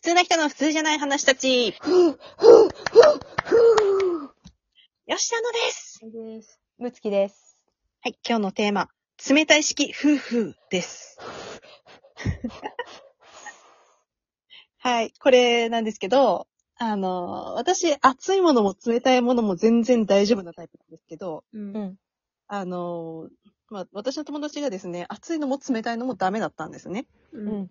普通な人の普通じゃない話たち。ふう、ふう、ふう、ふ吉田のです。う。です。むつきです。はい、今日のテーマ、冷たい式夫婦です。はい、これなんですけど、あの、私、熱いものも冷たいものも全然大丈夫なタイプなんですけど、うんん。あの、まあ、私の友達がですね、熱いのも冷たいのもダメだったんですね。ううんん。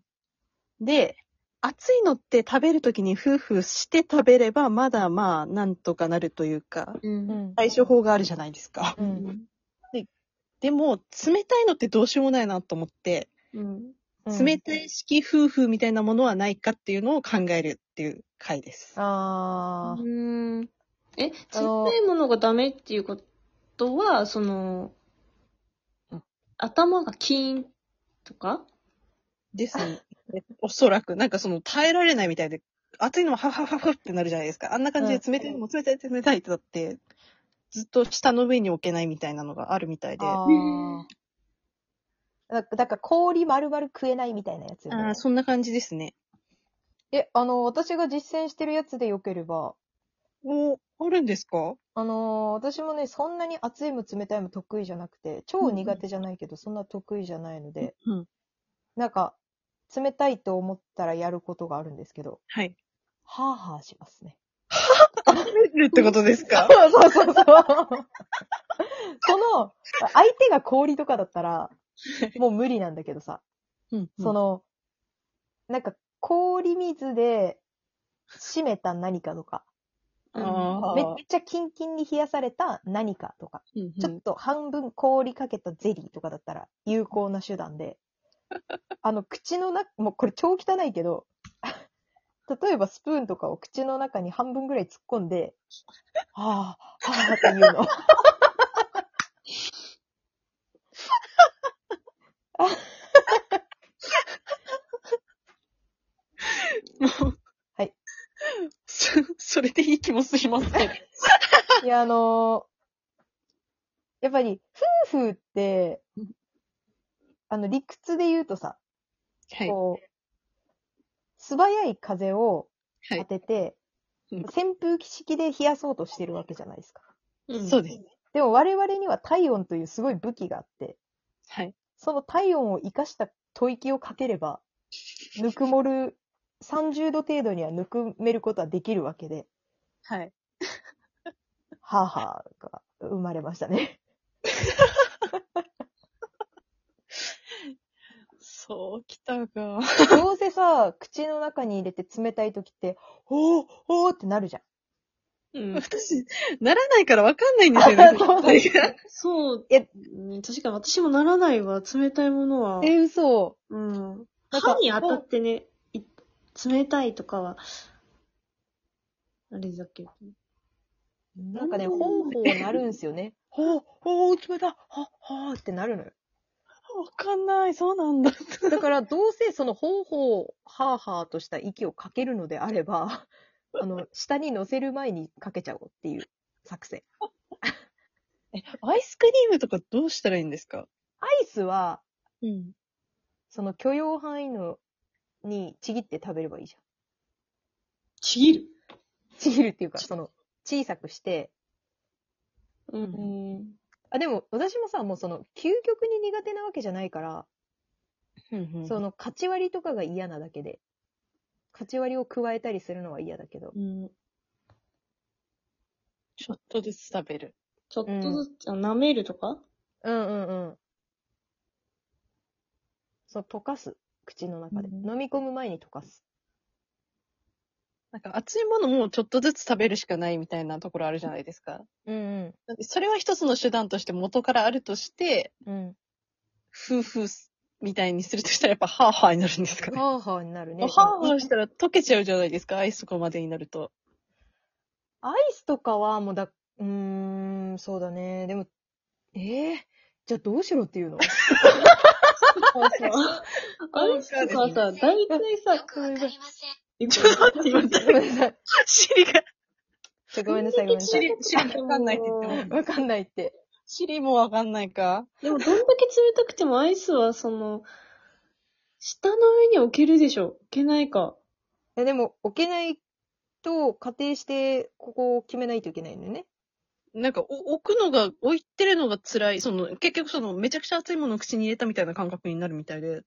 で、熱いのって食べるときに夫婦して食べれば、まだまあ、なんとかなるというか。対処法があるじゃないですか。うん。でも、冷たいのってどうしようもないなと思って、うん。冷たい式夫婦みたいなものはないかっていうのを考えるっていう回です。あー。うん。え、冷たいものがダメっていうことは、そのうん、頭がキーンとか？ですね。おそらく、なんかその耐えられないみたいで、熱いのもハフハフハフってなるじゃないですか。あんな感じで冷たいのも冷たい冷たいってなって、ずっと下の上に置けないみたいなのがあるみたいで。ああー。だだから氷丸々食えないみたいなやつよねあー、。そんな感じですね。え、あの、私が実践してるやつでよければ、お、あるんですか？あのー私もね、そんなに熱いも冷たいも得意じゃなくて、超苦手じゃないけど、そんな得意じゃないので、うん。なんか、冷たいと思ったらやることがあるんですけど、はい。はぁはぁしますね。るってことですか？そうそうそうそう。その、相手が氷とかだったら、もう無理なんだけどさ、うんそ、の、なんか氷水で締めた何かとか、あー。めっちゃキンキンに冷やされた何かとか、うん。ちょっと半分氷かけたゼリーとかだったら有効な手段で、あの、口の中、もうこれ超汚いけど、例えばスプーンとかを口の中に半分ぐらい突っ込んで、はぁ、はぁっていうの。もうはい。そ、それでいい気もしますけど。いや、あのーやっぱり、夫婦って、あの、理屈で言うとさ、はい。こう、素早い風を当はい。てて、うん扇風機式で冷やそうとしてるわけじゃないですか。そうです。でも我々には体温というすごい武器があって、はい。その体温を生かした吐息をかければ、ぬくもる、30度程度にはぬくめることはできるわけで、はい。はぁはぁが生まれましたね。そうきたが。どうせさ、口の中に入れて冷たい時って、ほーほーってなるじゃん。うん。私、ならないからわかんないんですよね。そう。えね確かに私もならないわ。冷たいものは。え、嘘。うん。歯に当たってね、い冷たいとかは、あれだけど。なんかね、ほうほうなるんすよね。ほう、ほう、冷たい、は、はーってなるのよ。わかんない。そうなんだ。だから、どうせそのほうほう、はーはーとした息をかけるのであれば、あの、下に乗せる前にかけちゃおうっていう作戦。え、アイスクリームとかどうしたらいいんですか？アイスは、うん。その許容範囲の、にちぎって食べればいいじゃん。ちぎる？ちぎるっていうか、その、小さくして、う。うんん。あ、でも、私もさ、もうその、究極に苦手なわけじゃないから、その、カチ割りとかが嫌なだけで、カチ割りを加えたりするのは嫌だけど、うん。ちょっとずつ食べる。ちょっとずつ、あ舐めるとか？うんうんうん。そう、溶かす。口の中で。うん飲み込む前に溶かす。なんか熱いものもちょっとずつ食べるしかないみたいなところあるじゃないですか。うんうん。それは一つの手段として元からあるとして、うん。夫婦みたいにするとしたらやっぱハーハーになるんですかね。はーはーになるね。ハーハーしたら溶けちゃうじゃないですか、アイスとかまでになると。アイスとかはもうだ、うーん、そうだね。でも、ええじゃあどうしろっていうの？アイスとかさ、大体さ、ごめんなさい。ちょっと待って、今、ごめんなさい。シリが、ちょごめんなさい、ごめんなさい。シリ、シリわかんないって言っても。わかんないって。シリもわかんないか。でもどんだけ冷たくてもアイスはその、下の上に置けるでしょ置けないか。え、でも、置けないと仮定して、ここを決めないといけないんだよね。なんか、お置くのが、置いてるのが辛い。その、結局その、めちゃくちゃ熱いものを口に入れたみたいな感覚になるみたいで、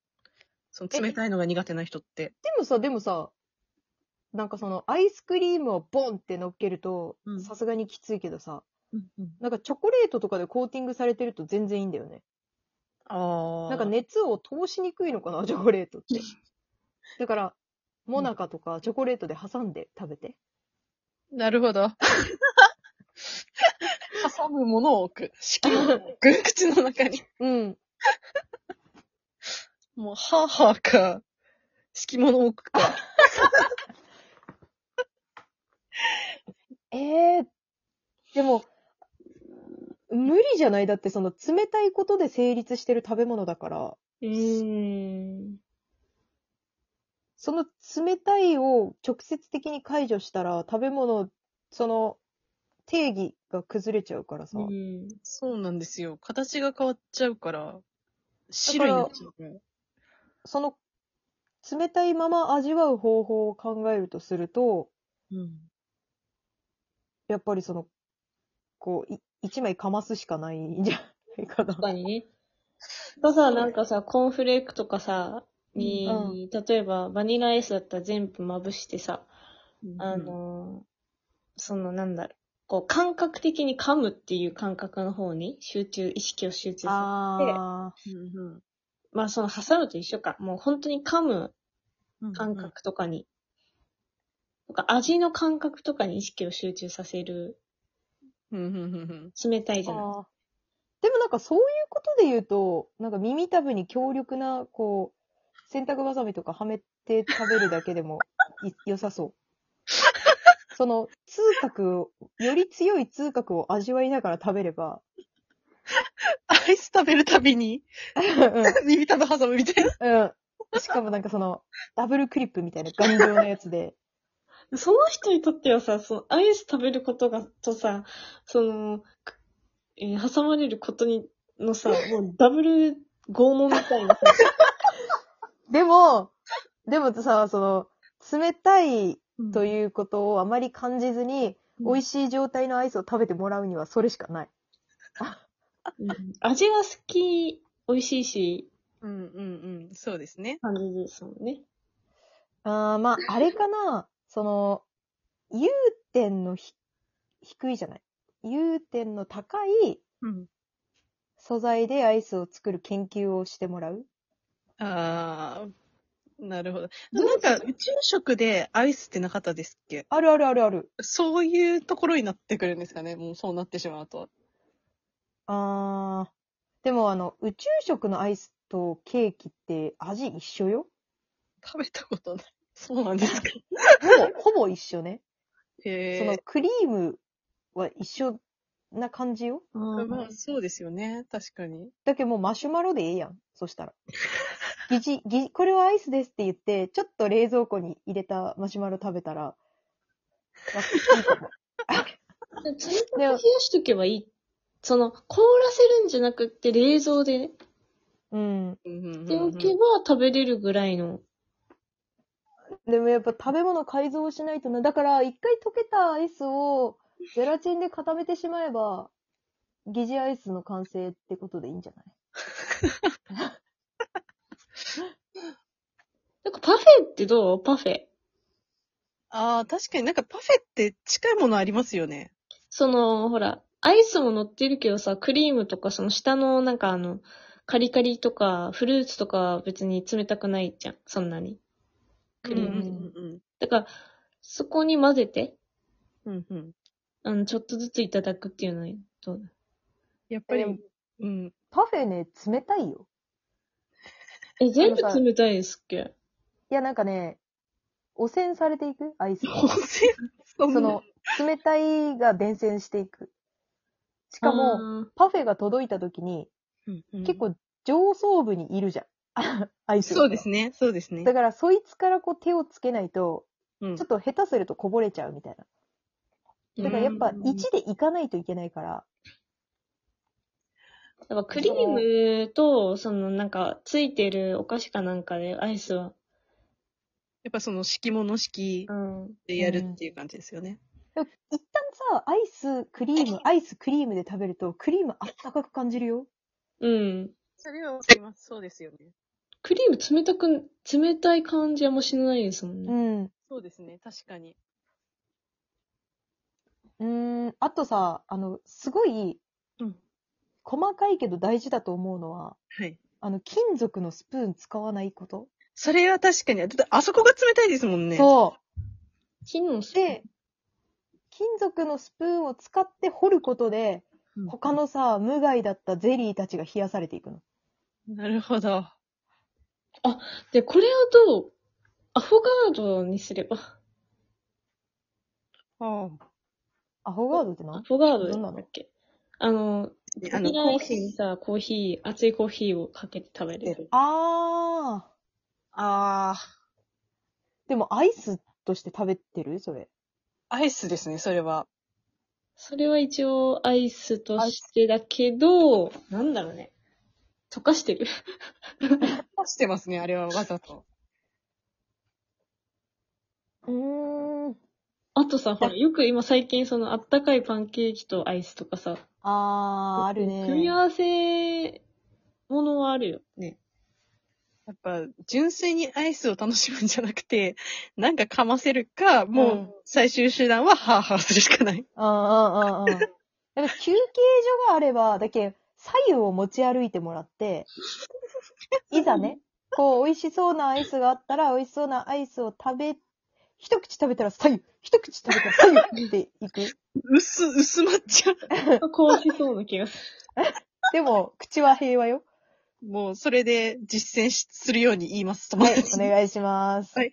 その、冷たいのが苦手な人って。でもさ、でもさ、なんかその、アイスクリームをボンって乗っけるとう、んさすがにきついけどさ、うんうん。なんかチョコレートとかでコーティングされてると全然いいんだよね。ああ。なんか、熱を通しにくいのかな、チョコレートって。だから、モナカとかチョコレートで挟んで食べて。なるほど。挟むものを置く。敷物を置く。口の中に。うん。もう、はぁはぁか、敷物を置くか。ええでも、無理じゃない？だってその冷たいことで成立してる食べ物だから、うーん。その冷たいを直接的に解除したら食べ物、その定義が崩れちゃうからさ。うん。そうなんですよ。形が変わっちゃうから、白になっちゃう。その冷たいまま味わう方法を考えるとすると、うん。やっぱりその、こう、い一枚かますしかないんじゃないかな確。かにね。とさ、なんかさ、コーンフレークとかさ、に、例えばバニラアイスだったら全部まぶしてさ、あの、そのなんだろう、こう感覚的に噛むっていう感覚の方に集中、意識を集中さあうんうん、せて、まあその挟むと一緒か。もう本当に噛むうん感。覚とかに、とか味の感覚とかに意識を集中させる、うんうんうんうんー冷たいじゃないあー。でもなんかそういうことで言うと、なんか耳たぶに強力な、こう、洗濯バサミとかはめて食べるだけでもい 良さそう。その、痛覚を、より強い痛覚を味わいながら食べれば、アイス食べるたびに、う 耳たぶ挟むみたいな。ん。うん。しかもなんかその、ダブルクリップみたいな頑丈なやつで、その人にとってはさ、そのアイス食べることが、とさ、その、くえー挟まれることに、のさ、もうダブル拷問みたいなさ、でも、でもさ、その、冷たいとう。いうことをあまり感じずに、うん美味しい状態のアイスを食べてもらうにはそれしかない。うん味が好き、美味しいし、うんうんうん。そうですね。感じですもんね。あーまあ、あれかな、その、融点のひ低いじゃない。融点の高いうん。素材でアイスを作る研究をしてもらうああ、なるほど。なんか、宇宙食でアイスってなかったですっけ？あるあるあるある。そういうところになってくるんですかね？もうそうなってしまうと。あーでもあの、宇宙食のアイスとケーキって味一緒よ食べたことない。そうなんですか？一緒ね。へえ。そのクリームは一緒な感じよ。まあ、そうですよね。確かに。だけどもうマシュマロでええやん。そしたら。疑似、疑似、これはアイスですって言って、ちょっと冷蔵庫に入れたマシュマロ食べたら、わいいかも。冷たく冷やしとけばいい。その、凍らせるんじゃなくって冷蔵でうん。しておけば食べれるぐらいの。でもやっぱ食べ物改造しないとな。だから、一回溶けたアイスをゼラチンで固めてしまえば、疑似アイスの完成ってことでいいんじゃない？なんかパフェってどう？パフェ。ああ、確かになんかパフェって近いものありますよね。その、ほら、アイスも乗ってるけどさ、クリームとかその下のなんかあの、カリカリとかフルーツとかは別に冷たくないじゃん。そんなに。クリーム。うんだから、そこに混ぜて、うんうん。うんうん。あの、ちょっとずついただくっていうのはどうだ？やっぱりうん。パフェね、冷たいよ。え、全部冷たいですっけ？いや、なんかね、汚染されていく？アイスが。温泉その、冷たいが伝染していく。しかも、も、パフェが届いた時に、うんうん結構上層部にいるじゃん。アイスが。そうですね。そうですねだ。から、そいつからこう手をつけないと、うんちょっと下手するとこぼれちゃうみたいな。だからやっぱうん1でいかないといけないから、やっぱクリームと、そのなんか、ついてるお菓子かなんかでアイスは、やっぱその敷物式うん。でやるっていう感じですよね。でも一旦さ、アイス、クリーム、アイス、クリームで食べると、クリームあったかく感じるよ。うん。それはわかります。そうですよね。クリーム冷たく、冷たい感じあんましないですもんうね。ん。そうですね。確かに。うーん、あとさ、あの、すごい、うん細かいけど大事だと思うのは、はい。あの、金属のスプーン使わないこと。それは確かに。だってあそこが冷たいですもんね。そう。金のスプーン？で、金属のスプーンを使って掘ることで、うん他のさ、無害だったゼリーたちが冷やされていくの。なるほど。で、これをどう、アフォガードにすれば？あアフォガードってア何フォガードどんなの？だっけ？あの、あの、バニラアイスコーヒー。にさ、コーヒー、熱いコーヒーをかけて食べる。出る。あー。あでもアイスとして食べてる？それ。あ。アイスですね、それは。それは一応アイスとしてだけど、なんだろうね。溶かしてる。干してますね、あれはわざと。うーん。あとさ、ほら、よく今最近そのあったかいパンケーキとアイスとかさ、あー、あるね。組み合わせものはあるよね。やっぱ、純粋にアイスを楽しむんじゃなくて、なんかかませるか、もうんう、最終手段はハーハーするしかない。うんうんうんうん。だから休憩所があれば、だけ左右を持ち歩いてもらって、いざね、こう、美味しそうなアイスがあったら、美味しそうなアイスを食べ、一口食べたら左右、一口食べたら左右っていく。薄、薄まっちゃう。こうしそうな気がする。でも、口は平和よ。もう、それで実践しするように言います、友はい。お願いします。はい